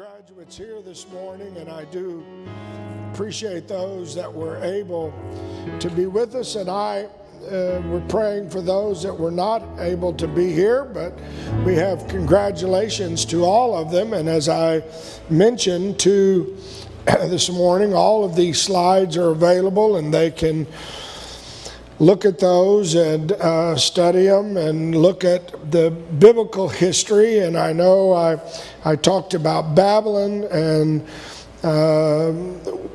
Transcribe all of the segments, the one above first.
graduates here this morning, and I do appreciate those that were able to be with us. And I uh, we're praying for those that were not able to be here, but we have congratulations to all of them. And as I mentioned to this morning, all of these slides are available, and they can look at those and uh, study them and look at the biblical history. And I know I, I talked about Babylon and uh,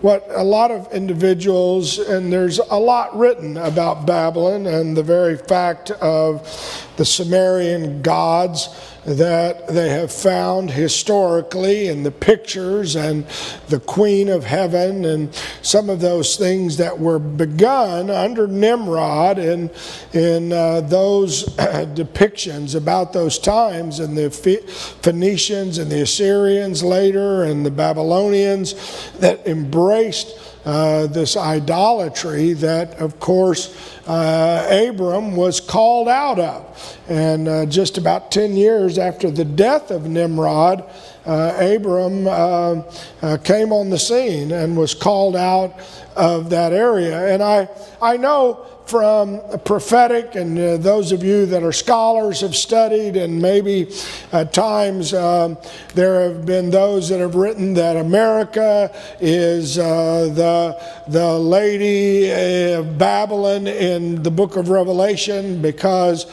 what a lot of individuals, and there's a lot written about Babylon and the very fact of the Sumerian gods that they have found historically in the pictures and the Queen of Heaven and some of those things that were begun under Nimrod in, in uh, those depictions about those times and the Phoenicians and the Assyrians later and the Babylonians that embraced uh, this idolatry that, of course, uh, Abram was called out of. And uh, just about 10 years after the death of Nimrod, uh, Abram uh, uh, came on the scene and was called out of that area. And I, I know from prophetic, and uh, those of you that are scholars have studied, and maybe at times um, there have been those that have written that America is uh, the, the lady of Babylon in the book of Revelation because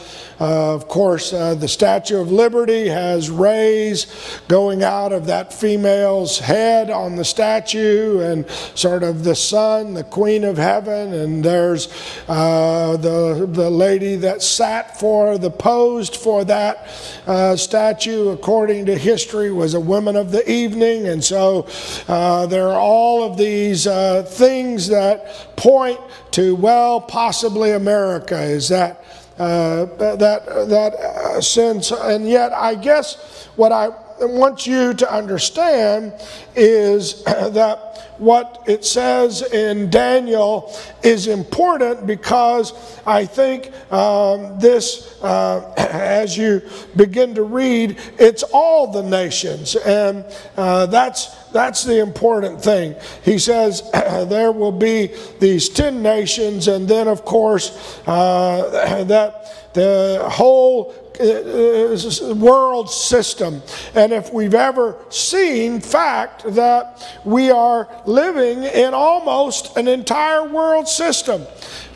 uh, of course, uh, the Statue of Liberty has rays going out of that female's head on the statue, and sort of the sun, the Queen of Heaven, and there's uh, the the lady that sat for the posed for that uh, statue, according to history, was a woman of the evening, and so uh, there are all of these uh, things that point to well, possibly America. Is that uh, that that uh, sense. And yet, I guess what I want you to understand is that what it says in Daniel is important because I think um, this, uh, as you begin to read, it's all the nations, and uh, that's that's the important thing. He says there will be these ten nations, and then of course uh, that the whole uh, world system. And if we've ever seen fact that we are living in almost an entire world system.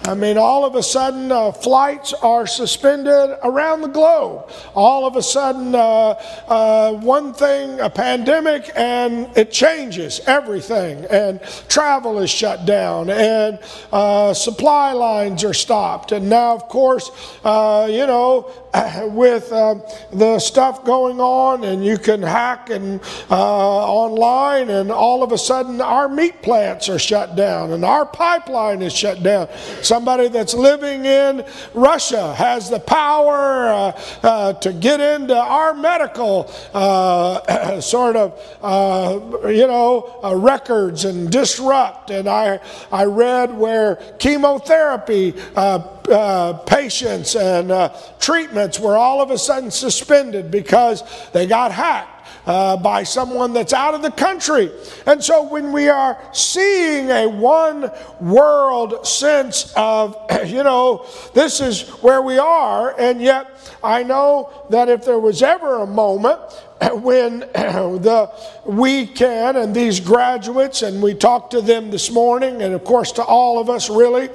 I mean, all of a sudden, uh, flights are suspended around the globe. All of a sudden, uh, uh, one thing, a pandemic, and it changes everything. And travel is shut down, and uh, supply lines are stopped. And now, of course, uh, you know, with uh, the stuff going on, and you can hack and online, and all of a sudden, our meat plants are shut down, and our pipeline is shut down. Somebody that's living in Russia has the power uh, uh, to get into our medical uh, sort of, uh, you know, uh, records and disrupt. And I, I read where chemotherapy uh, patients and treatments were all of a sudden suspended because they got hacked uh, by someone that's out of the country. And so when we are seeing a one world sense of, you know, this is where we are, and yet I know that if there was ever a moment when the we can and these graduates and we talked to them this morning and of course to all of us really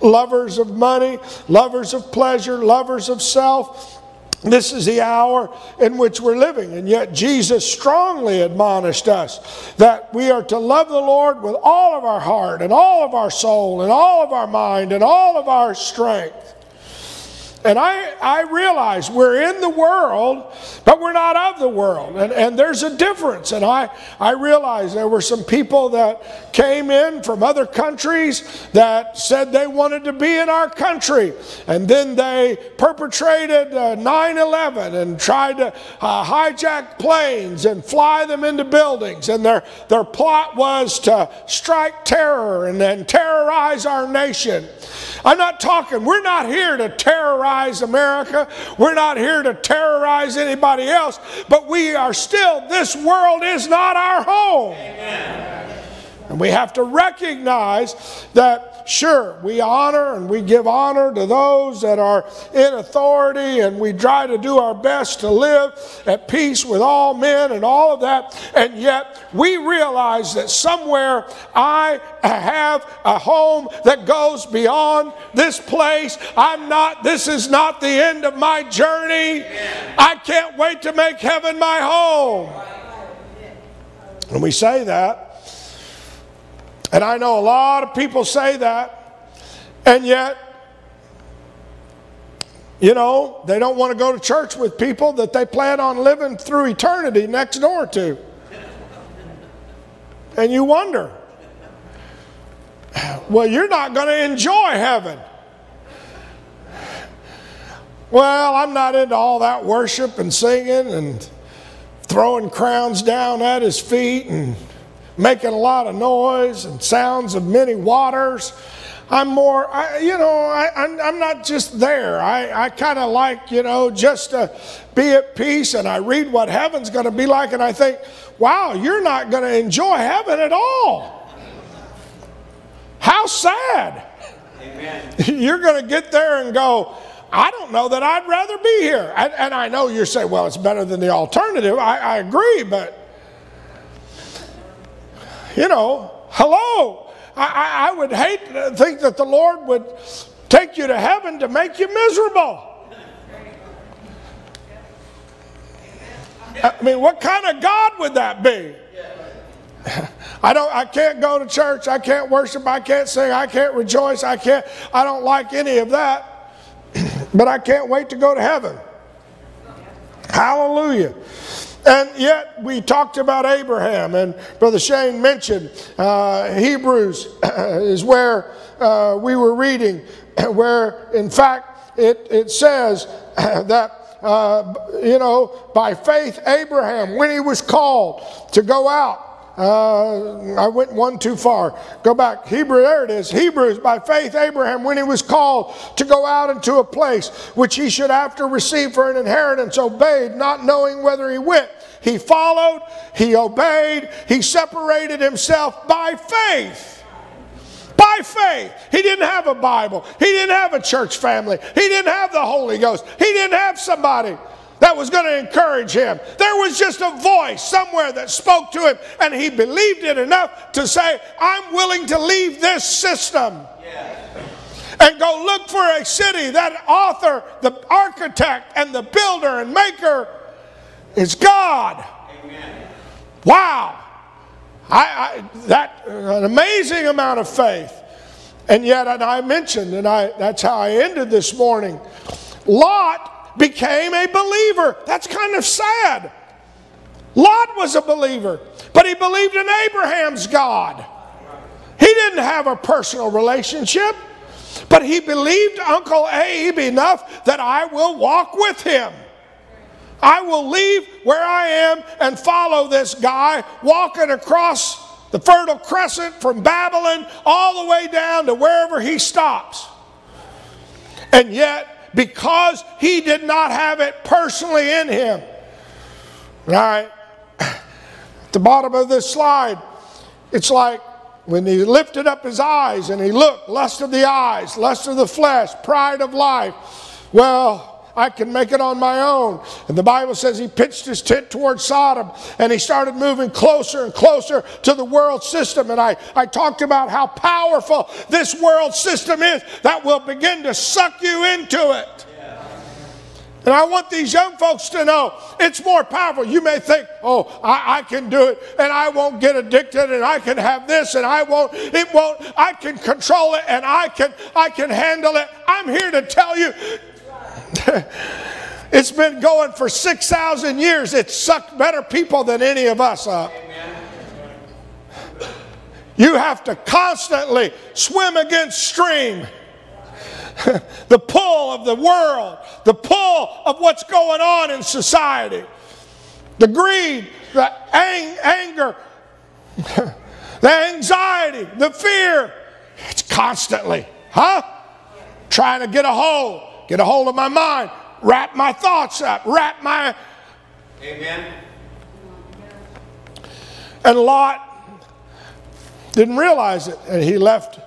lovers of money lovers of pleasure lovers of self this is the hour in which we're living, and yet Jesus strongly admonished us that we are to love the Lord with all of our heart, and all of our soul, and all of our mind, and all of our strength. And I, I realize we're in the world, but we're not of the world. And, and there's a difference. And I, I realize there were some people that came in from other countries that said they wanted to be in our country. And then they perpetrated uh, 9 11 and tried to uh, hijack planes and fly them into buildings. And their, their plot was to strike terror and then terrorize our nation. I'm not talking, we're not here to terrorize terrorize America. We're not here to terrorize anybody else, but we are still, this world is not our home. Amen. And we have to recognize that, sure, we honor and we give honor to those that are in authority, and we try to do our best to live at peace with all men and all of that. And yet, we realize that somewhere I have a home that goes beyond this place. I'm not, this is not the end of my journey. I can't wait to make heaven my home. And we say that. And I know a lot of people say that, and yet, you know, they don't want to go to church with people that they plan on living through eternity next door to. And you wonder, well, you're not going to enjoy heaven. Well, I'm not into all that worship and singing and throwing crowns down at his feet and making a lot of noise and sounds of many waters. I'm more, I, you know, I, I'm, I'm not just there. I, I kind of like, you know, just to be at peace and I read what heaven's going to be like and I think, wow, you're not going to enjoy heaven at all. How sad. Amen. You're going to get there and go, I don't know that I'd rather be here. And, and I know you're saying, well, it's better than the alternative. I, I agree, but you know, hello. I, I, would hate to think that the Lord would take you to heaven to make you miserable. I mean, what kind of God would that be? I don't I can't go to church, I can't worship, I can't sing, I can't rejoice, I can't I don't like any of that. but I can't wait to go to heaven. Hallelujah. And yet, we talked about Abraham, and Brother Shane mentioned uh, Hebrews is where uh, we were reading, where in fact it, it says that. Uh, you know, by faith, Abraham, when he was called to go out, uh, I went one too far. Go back. Hebrew, there it is. Hebrews, by faith, Abraham, when he was called to go out into a place which he should after receive for an inheritance, obeyed, not knowing whether he went. He followed, he obeyed, he separated himself by faith by faith. He didn't have a Bible. He didn't have a church family. He didn't have the Holy Ghost. He didn't have somebody that was going to encourage him. There was just a voice somewhere that spoke to him, and he believed it enough to say, I'm willing to leave this system. And go look for a city that author, the architect, and the builder and maker is God. Amen. Wow. I, I, that an amazing amount of faith. And yet, and I mentioned, and I, that's how I ended this morning. Lot became a believer. That's kind of sad. Lot was a believer, but he believed in Abraham's God. He didn't have a personal relationship, but he believed Uncle Abe enough that I will walk with him. I will leave where I am and follow this guy walking across the Fertile Crescent from Babylon all the way down to wherever he stops. And yet, because he did not have it personally in him. Right. At the bottom of this slide, it's like when he lifted up his eyes and he looked, lust of the eyes, lust of the flesh, pride of life. Well, I can make it on my own. And the Bible says he pitched his tent towards Sodom and he started moving closer and closer to the world system. And I, I talked about how powerful this world system is that will begin to suck you into it. And I want these young folks to know it's more powerful. You may think, oh, I, I, can do it and I won't get addicted and I can have this and I won't, it won't, I can control it and I can, I can handle it. I'm here to tell you it's been going for 6,000 years. It sucked better people than any of us up. You have to constantly swim against stream. the pull of the world, the pull of what's going on in society, the greed, the ang- anger, the anxiety, the fear. It's constantly, huh? Trying to get a hold get a hold of my mind, wrap my thoughts up, wrap my. Amen. And Lot didn't realize it, and he left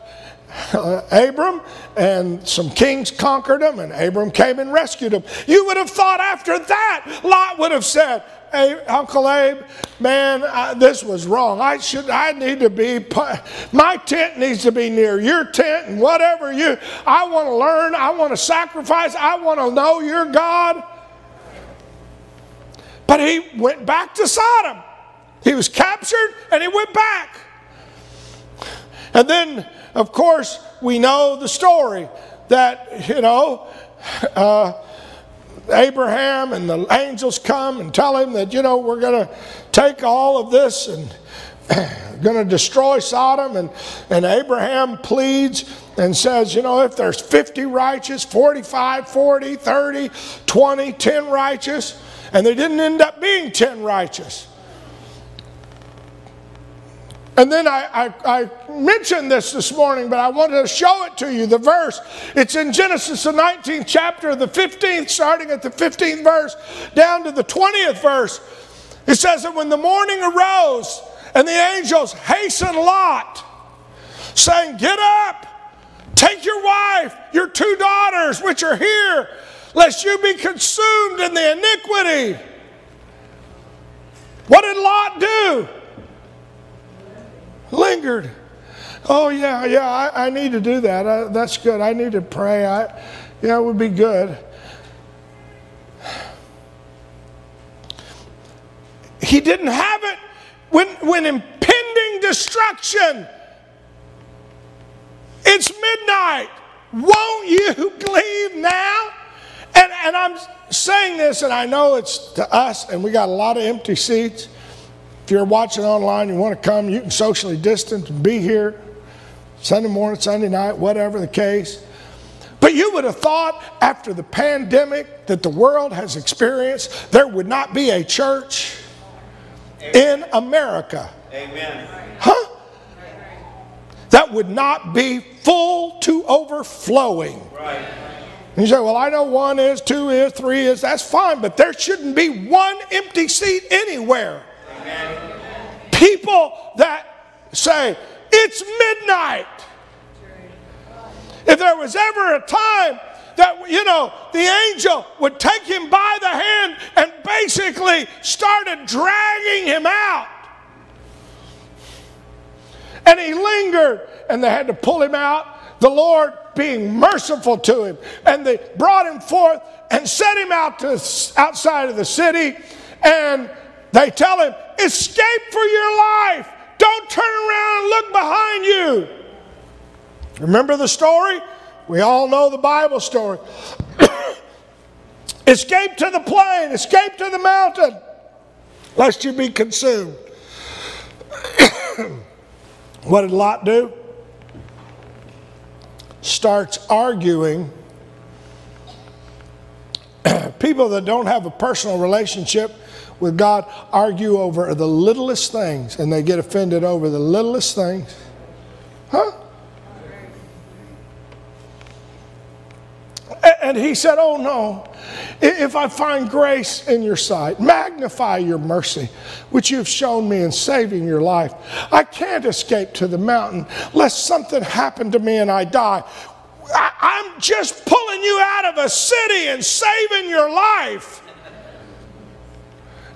uh, Abram, and some kings conquered him, and Abram came and rescued him. You would have thought after that, Lot would have said, Hey, Uncle Abe, man, I, this was wrong. I should, I need to be, my tent needs to be near your tent, and whatever you, I want to learn, I want to sacrifice, I want to know your God. But he went back to Sodom. He was captured and he went back. And then, of course, we know the story that, you know, uh, Abraham and the angels come and tell him that, you know, we're going to take all of this and going to destroy Sodom. And, and Abraham pleads and says, you know, if there's 50 righteous, 45, 40, 30, 20, 10 righteous, and they didn't end up being 10 righteous. And then I, I, I, mentioned this this morning, but I wanted to show it to you. The verse, it's in Genesis, the 19th chapter, the 15th, starting at the 15th verse, down to the 20th verse. It says that when the morning arose, and the angels hastened Lot, saying, Get up, take your wife, your two daughters, which are here, lest you be consumed in the iniquity. What did Lot do? Lingered. Oh, yeah, yeah, I, I need to do that. I, that's good. I need to pray. I, yeah, it would be good. He didn't have it when, when impending destruction. It's midnight. Won't you leave now? And, and I'm saying this, and I know it's to us, and we got a lot of empty seats. If you're watching online, you want to come, you can socially distance and be here Sunday morning, Sunday night, whatever the case. But you would have thought after the pandemic that the world has experienced, there would not be a church Amen. in America. Amen. Huh? That would not be full to overflowing. Right. And you say, well, I know one is, two is, three is, that's fine, but there shouldn't be one empty seat anywhere. People that say, it's midnight. If there was ever a time that, you know, the angel would take him by the hand and basically started dragging him out. And he lingered, and they had to pull him out. The Lord being merciful to him. And they brought him forth and set him out to outside of the city. And they tell him, escape for your life. Don't turn around and look behind you. Remember the story? We all know the Bible story. escape to the plain, escape to the mountain, lest you be consumed. what did Lot do? Starts arguing. People that don't have a personal relationship with God argue over the littlest things and they get offended over the littlest things. Huh? And he said, Oh no, if I find grace in your sight, magnify your mercy, which you've shown me in saving your life. I can't escape to the mountain lest something happen to me and I die. I'm just pulling you out of a city and saving your life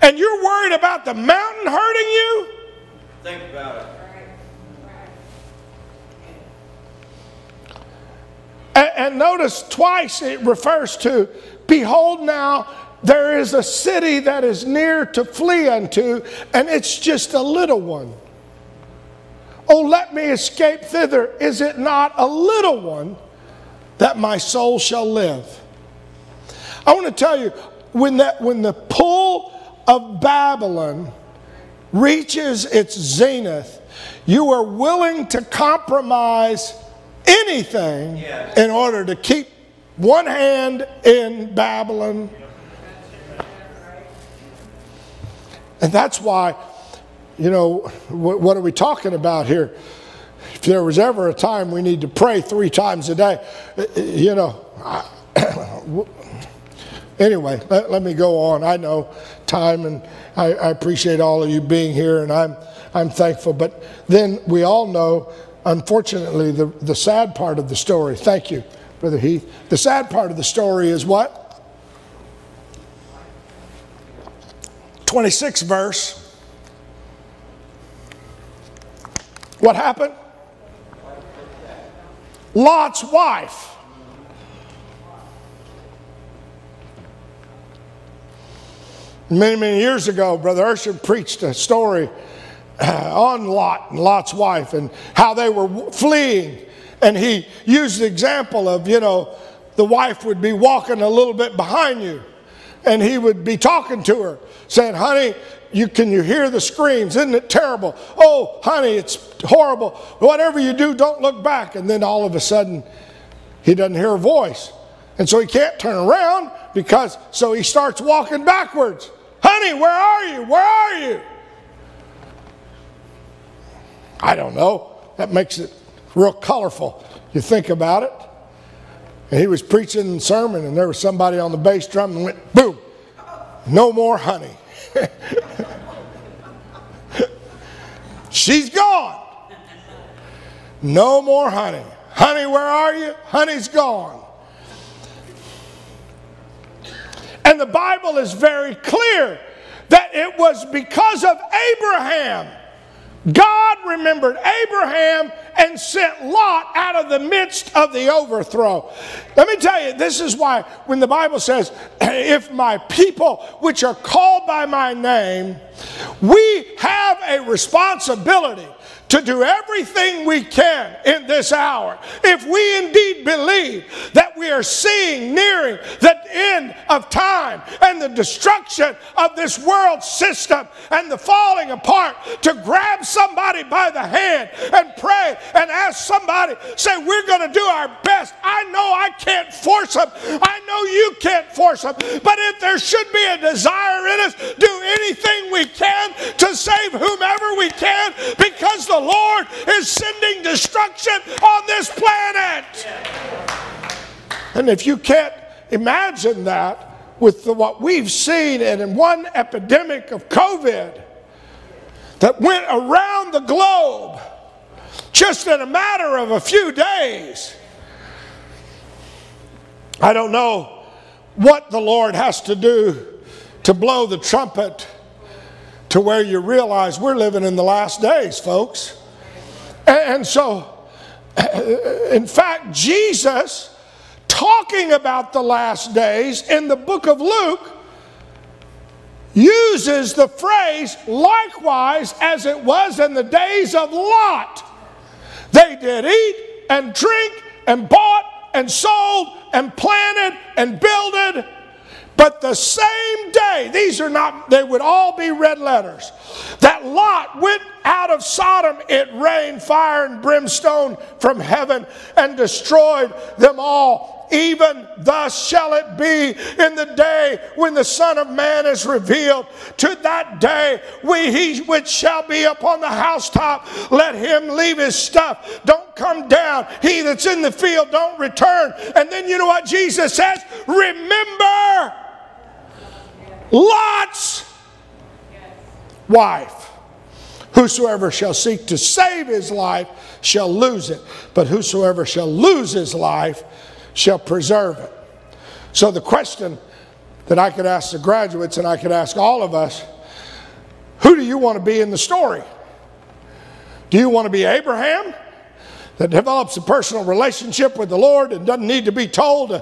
and you're worried about the mountain hurting you? Think about it. And, and notice twice it refers to, Behold, now there is a city that is near to flee unto, and it's just a little one. Oh, let me escape thither. Is it not a little one that my soul shall live? I want to tell you, when, that, when the pull of Babylon reaches its zenith, you are willing to compromise anything yes. in order to keep one hand in Babylon. And that's why, you know, what are we talking about here? If there was ever a time we need to pray three times a day, you know, anyway, let, let, me go on. I know time, and I, I, appreciate all of you being here, and I'm I'm thankful. But then we all know, unfortunately, the the sad part of the story. Thank you, Brother Heath. The sad part of the story is what? 26 verse. What happened? Lot's wife. Many, many years ago, Brother Urshan preached a story uh, on Lot and Lot's wife and how they were fleeing. And he used the example of, you know, the wife would be walking a little bit behind you and he would be talking to her, saying, Honey, you, can you hear the screams? Isn't it terrible? Oh, honey, it's horrible. Whatever you do, don't look back. And then all of a sudden, he doesn't hear a voice. And so he can't turn around because, so he starts walking backwards. Honey, where are you? Where are you? I don't know. That makes it real colorful. You think about it. And he was preaching a sermon, and there was somebody on the bass drum and went, boom, no more honey. She's gone. No more honey. Honey, where are you? Honey's gone. And the Bible is very clear that it was because of Abraham God remembered Abraham and sent Lot out of the midst of the overthrow. Let me tell you, this is why when the Bible says, If my people, which are called by my name, we have a responsibility to do everything we can in this hour. If we indeed believe that we are seeing nearing the end of time and the destruction of this world system and the falling apart, to grab somebody by the hand and pray and ask somebody, say, We're going to do our best. I know I can't force them, I know you can't force them, but if there should be a desire in us, do anything we can to save whomever we can because the the Lord is sending destruction on this planet. And if you can't imagine that with the, what we've seen and in one epidemic of COVID that went around the globe just in a matter of a few days, I don't know what the Lord has to do to blow the trumpet to where you realize we're living in the last days, folks. And so, in fact, Jesus, talking about the last days in the book of Luke, uses the phrase likewise as it was in the days of Lot. They did eat and drink and bought and sold and planted and builded but the same day, these are not, they would all be red letters, that Lot went out of Sodom, it rained fire and brimstone from heaven and destroyed them all. Even thus shall it be in the day when the Son of Man is revealed. To that day, we, he which shall be upon the housetop, let him leave his stuff. Don't come down. He that's in the field, don't return. And then you know what Jesus says? Remember Lot's wife. Whosoever shall seek to save his life shall lose it, but whosoever shall lose his life shall preserve it. So, the question that I could ask the graduates and I could ask all of us who do you want to be in the story? Do you want to be Abraham that develops a personal relationship with the Lord and doesn't need to be told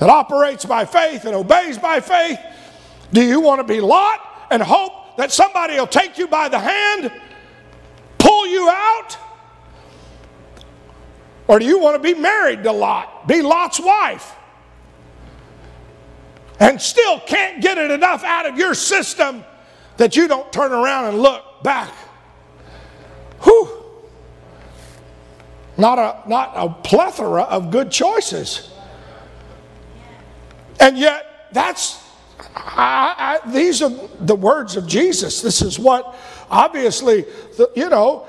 that operates by faith and obeys by faith? Do you want to be Lot and hope that somebody will take you by the hand, pull you out? Or do you want to be married to Lot, be Lot's wife? And still can't get it enough out of your system that you don't turn around and look back. Whew. Not a, not a plethora of good choices. And yet, that's I, I, these are the words of Jesus. This is what, obviously, the, you know,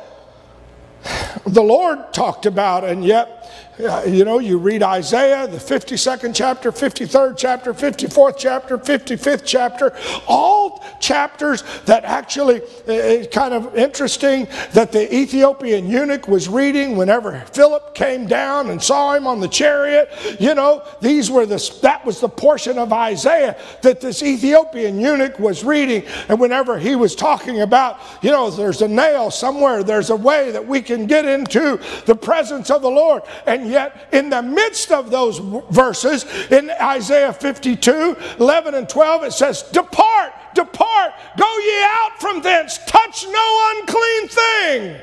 the Lord talked about, and yet you know, you read Isaiah, the 52nd chapter, 53rd chapter, 54th chapter, 55th chapter, all chapters that actually, uh, kind of interesting that the Ethiopian eunuch was reading whenever Philip came down and saw him on the chariot. You know, these were the, that was the portion of Isaiah that this Ethiopian eunuch was reading. And whenever he was talking about, you know, there's a nail somewhere, there's a way that we can get into the presence of the Lord. And yet, in the midst of those verses, in Isaiah 52 11 and 12, it says, Depart, depart, go ye out from thence, touch no unclean thing.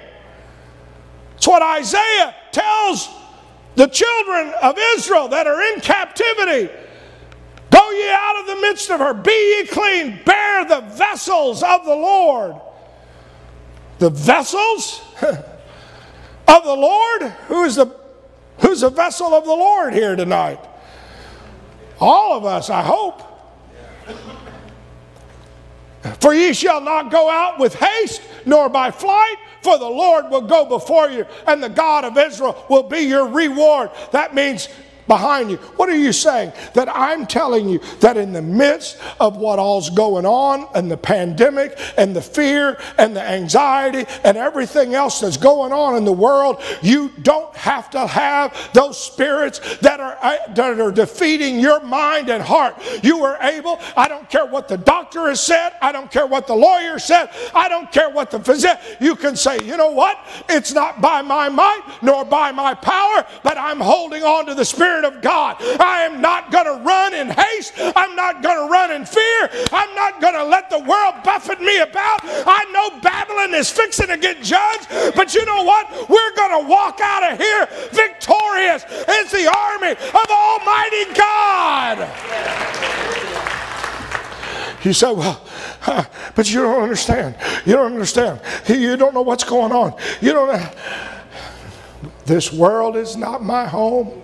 It's what Isaiah tells the children of Israel that are in captivity. Go ye out of the midst of her, be ye clean, bear the vessels of the Lord. The vessels of the Lord? Who is the Who's a vessel of the Lord here tonight? All of us, I hope. For ye shall not go out with haste, nor by flight, for the Lord will go before you, and the God of Israel will be your reward. That means behind you. What are you saying? That I'm telling you that in the midst of what all's going on and the pandemic and the fear and the anxiety and everything else that's going on in the world, you don't have to have those spirits that are, uh, that are defeating your mind and heart. You are able, I don't care what the doctor has said, I don't care what the lawyer said, I don't care what the physician, you can say, you know what? It's not by my might nor by my power, but I'm holding on to the Spirit Spirit of God. I am not going to run in haste. I'm not going to run in fear. I'm not going to let the world buffet me about. I know Babylon is fixing to get judged, but you know what? We're going to walk out of here victorious as the army of Almighty God. You say, well, but you don't understand. You don't understand. You don't know what's going on. You don't know. This world is not my home.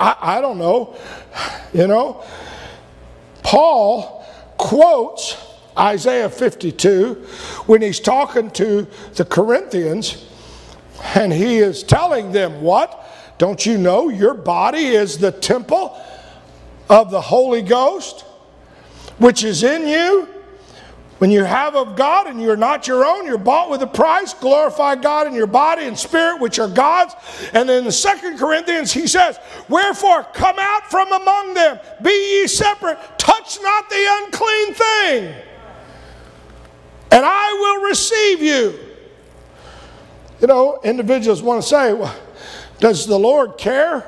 I, I don't know. You know, Paul quotes Isaiah 52 when he's talking to the Corinthians, and he is telling them, What? Don't you know your body is the temple of the Holy Ghost, which is in you? When you have of God and you're not your own, you're bought with a price, glorify God in your body and spirit, which are God's. And then the Second Corinthians, he says, Wherefore come out from among them, be ye separate, touch not the unclean thing, and I will receive you. You know, individuals want to say, well, Does the Lord care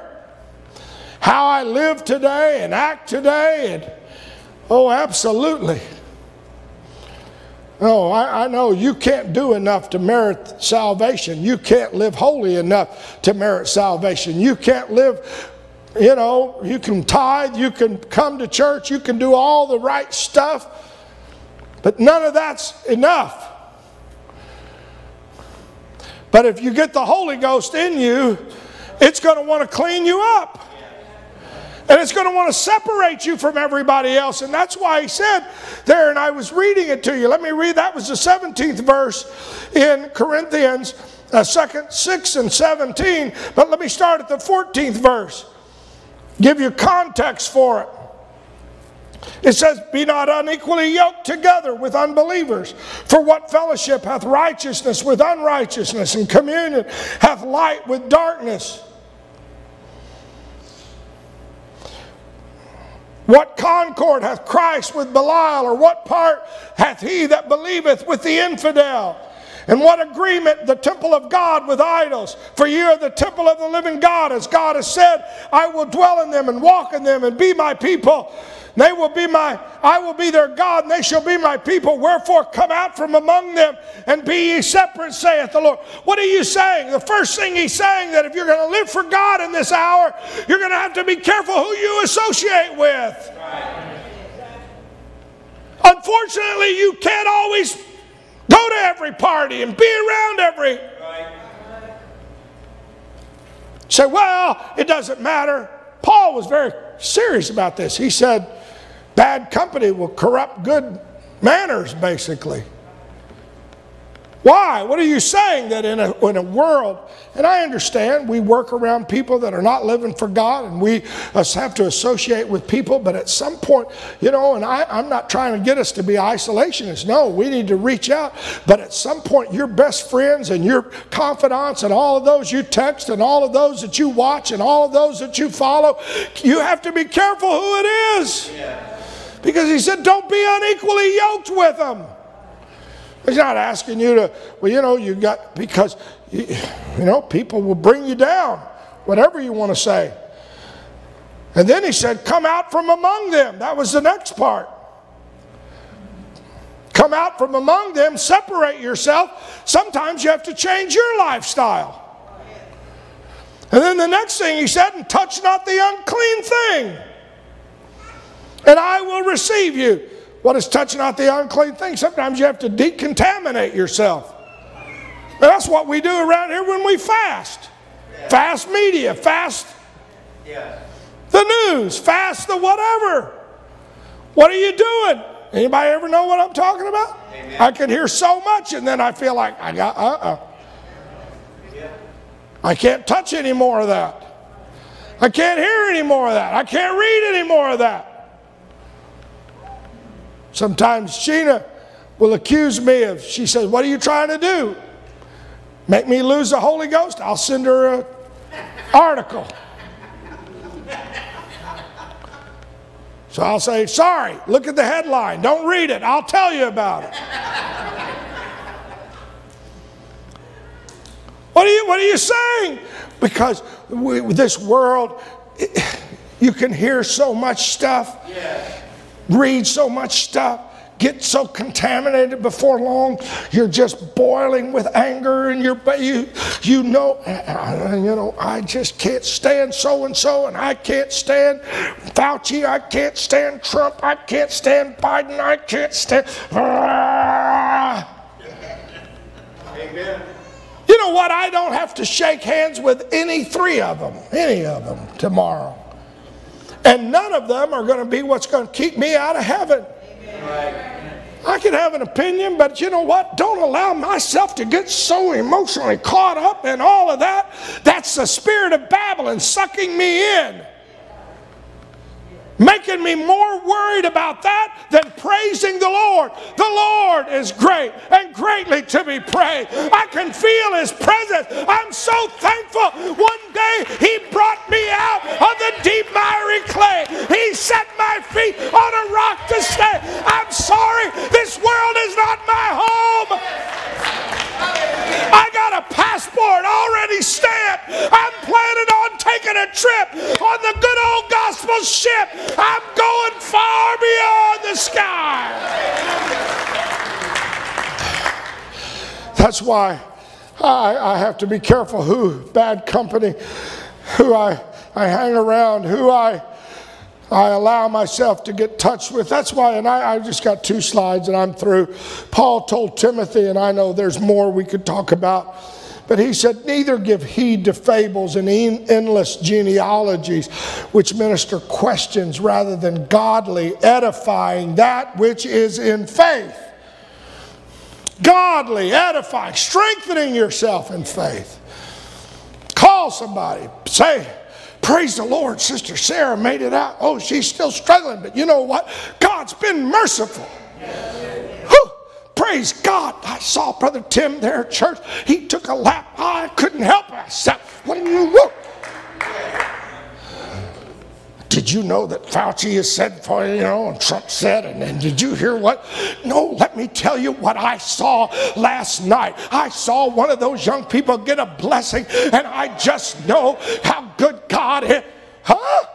how I live today and act today? And oh, absolutely. Oh, I, I, know you can't do enough to merit salvation. You can't live holy enough to merit salvation. You can't live, you know, you can tithe, you can come to church, you can do all the right stuff, but none of that's enough. But if you get the Holy Ghost in you, it's going to want to clean you up. And it's going to want to separate you from everybody else. And that's why he said there, and I was reading it to you. Let me read that was the 17th verse in Corinthians, uh, 2nd, 6 and 17. But let me start at the 14th verse. Give you context for it. It says, Be not unequally yoked together with unbelievers. For what fellowship hath righteousness with unrighteousness, and communion hath light with darkness? What concord hath Christ with Belial, or what part hath he that believeth with the infidel? And what agreement the temple of God with idols? For ye are the temple of the living God, as God has said, I will dwell in them and walk in them and be my people. They will be my, I will be their God, and they shall be my people. Wherefore come out from among them and be ye separate, saith the Lord. What are you saying? The first thing he's saying that if you're going to live for God in this hour, you're going to have to be careful who you associate with. Unfortunately, you can't always go to every party and be around every. Say, well, it doesn't matter. Paul was very serious about this. He said, Bad company will corrupt good manners, basically. Why? What are you saying that in a, in a world, and I understand we work around people that are not living for God and we us have to associate with people, but at some point, you know, and I, I'm not trying to get us to be isolationists. No, we need to reach out, but at some point, your best friends and your confidants and all of those you text and all of those that you watch and all of those that you follow, you have to be careful who it is. Because he said, don't be unequally yoked with them. He's not asking you to, well, you know, you got, because, you, you know, people will bring you down, whatever you want to say. And then he said, come out from among them. That was the next part. Come out from among them, separate yourself. Sometimes you have to change your lifestyle. And then the next thing he said, and touch not the unclean thing, and I will receive you. What is touching out the unclean thing? Sometimes you have to decontaminate yourself. And that's what we do around here when we fast. Fast media, fast Yes. the news, fast the whatever. What are you doing? Anybody ever know what I'm talking about? Amen. I can hear so much and then I feel like I got uh-uh. I can't touch any more of that. I can't hear any more of that. I can't read any more of that. Sometimes Sheena will accuse me of, she says, What are you trying to do? Make me lose the Holy Ghost? I'll send her an article. So I'll say, Sorry, look at the headline. Don't read it. I'll tell you about it. What are you, what are you saying? Because we, this world, you can hear so much stuff Yes. Read so much stuff, get so contaminated before long, you're just boiling with anger, and you're you you know you know I just can't stand so and so, and I can't stand Fauci, I can't stand Trump, I can't stand Biden, I can't stand. Amen. You know what? I don't have to shake hands with any three of them, any of them tomorrow. And none of them are going to be what's going to keep me out of heaven. Right. I can have an opinion, but you know what? Don't allow myself to get so emotionally caught up in all of that. That's the spirit of Babylon sucking me in. Making me more worried about that than praising the Lord. The Lord is great and greatly to be praised. I can feel His presence. I'm so thankful. One day He brought me out of the deep miry clay. He set my feet on a rock to stay. I'm sorry, this world is not my home. I got a passport already stamped. I'm planning on taking a trip on the good old gospel ship. I'm going far beyond the sky. That's why I, I have to be careful who, bad company, who I, I hang around, who I, I allow myself to get touched with. That's why, and I, I just got two slides and I'm through. Paul told Timothy, and I know there's more we could talk about, but he said, Neither give heed to fables and en- endless genealogies which minister questions rather than godly, edifying that which is in faith. Godly, edifying, strengthening yourself in faith. Call somebody, say, Praise the Lord, Sister Sarah made it out. Oh, she's still struggling, but you know what? God's been merciful. Praise God. I saw Brother Tim there at church. He took a lap. I couldn't help myself. What do you want? Did you know that Fauci has said for you know, and Trump said, and, and did you hear what? No, let me tell you what I saw last night. I saw one of those young people get a blessing, and I just know how good God is. Huh?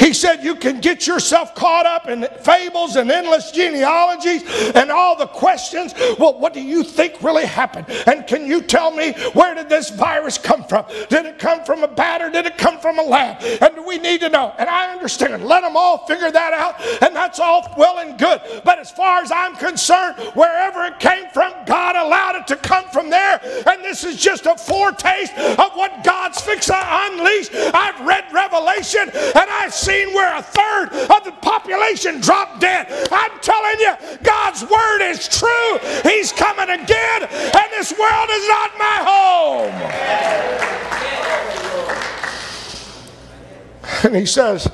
He said you can get yourself caught up in fables and endless genealogies and all the questions. Well, what do you think really happened? And can you tell me where did this virus come from? Did it come from a bat or did it come from a lab? And we need to know. And I understand. Let them all figure that out, and that's all well and good. But as far as I'm concerned, wherever it came from, God allowed it to come from there. And this is just a foretaste of what God's fixing to unleash. I've read Revelation and I've seen where a third of the population dropped dead. I'm telling you, God's word is true. He's coming again, and this world is not my home. And he says,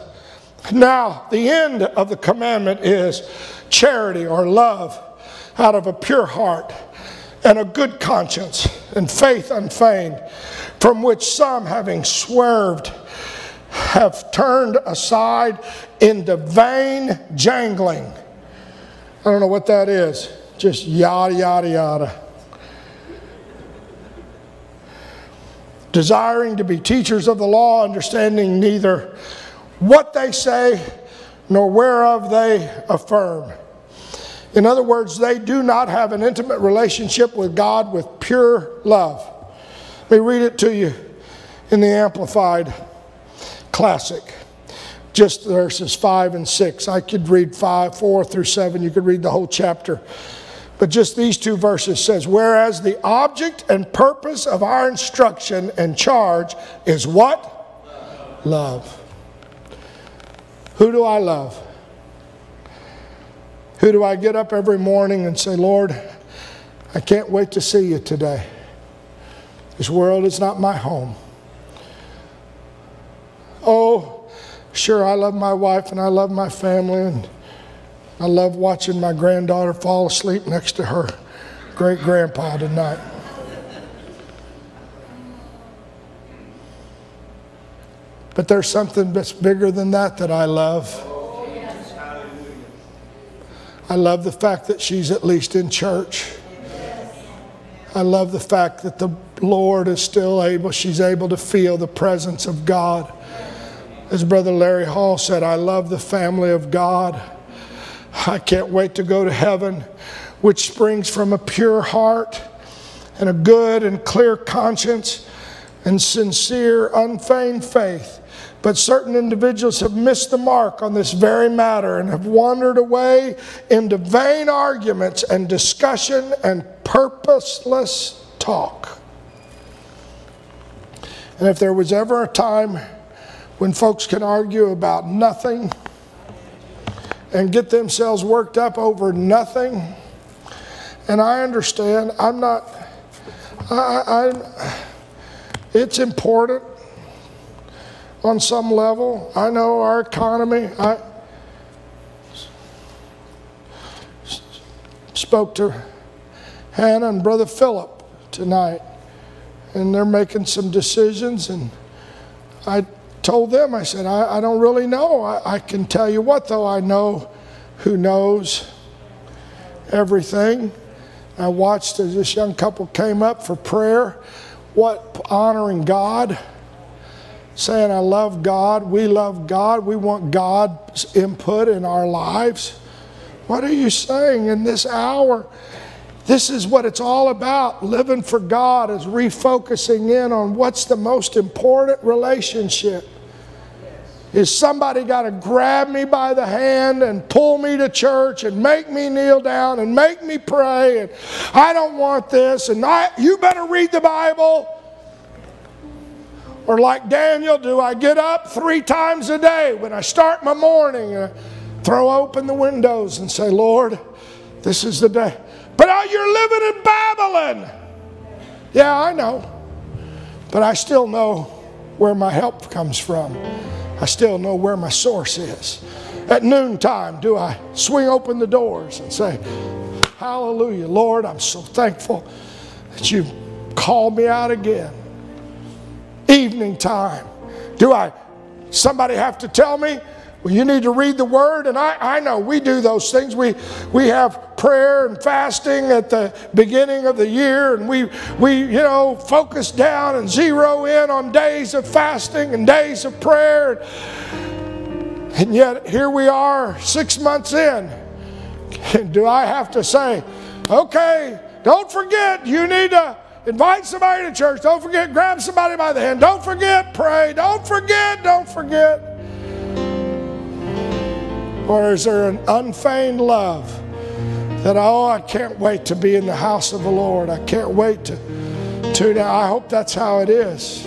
Now the end of the commandment is charity or love out of a pure heart and a good conscience and faith unfeigned, from which some, having swerved, have turned aside into vain jangling. I don't know what that is. Just yada, yada, yada. Desiring to be teachers of the law, understanding neither what they say nor whereof they affirm. In other words, they do not have an intimate relationship with God with pure love. Let me read it to you in the Amplified Classic. Just verses 5 and 6. I could read 5, 4 through 7. You could read the whole chapter. But just these two verses says, Whereas the object and purpose of our instruction and charge is what? Love. love. Who do I love? Who do I get up every morning and say, Lord, I can't wait to see you today? This world is not my home. Oh, sure, I love my wife and I love my family, and I love watching my granddaughter fall asleep next to her great grandpa tonight. But there's something that's bigger than that that I love. I love the fact that she's at least in church. I love the fact that the Lord is still able, she's able to feel the presence of God. As Brother Larry Hall said, I love the family of God. I can't wait to go to heaven, which springs from a pure heart and a good and clear conscience and sincere, unfeigned faith but certain individuals have missed the mark on this very matter and have wandered away into vain arguments and discussion and purposeless talk. And if there was ever a time when folks can argue about nothing and get themselves worked up over nothing, and I understand, I'm not, I, I, it's important on some level. I know our economy. I spoke to Hannah and Brother Philip tonight, and they're making some decisions. And I told them, I said, I, I don't really know. I, I can tell you what, though, I know who knows everything. I watched as this young couple came up for prayer, what honoring God saying, I love God, we love God, we want God's input in our lives. What are you saying in this hour? This is what it's all about. Living for God is refocusing in on what's the most important relationship. Is somebody got to grab me by the hand and pull me to church and make me kneel down and make me pray? And I don't want this. And I, you better read the Bible. Or like Daniel, do I get up three times a day when I start my morning and throw open the windows and say, Lord, this is the day. But oh, you're living in Babylon. Yeah, I know. But I still know where my help comes from. I still know where my source is. At noontime, do I swing open the doors and say, Hallelujah, Lord, I'm so thankful that you've called me out again evening time. Do I, somebody have to tell me? You need to read the word, and I, I know we do those things. We, we have prayer and fasting at the beginning of the year, and we, we, you know, focus down and zero in on days of fasting and days of prayer. And yet, here we are six months in. Do I have to say, okay, don't forget, you need to Invite somebody to church. Don't forget, grab somebody by the hand. Don't forget, pray. Don't forget, don't forget. Or is there an unfeigned love that, oh, I can't wait to be in the house of the Lord. I can't wait to tune in. I hope that's how it is.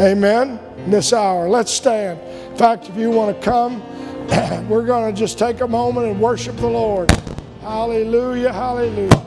Amen. In this hour. Let's stand. In fact, if you want to come, we're going to just take a moment and worship the Lord. Hallelujah, hallelujah.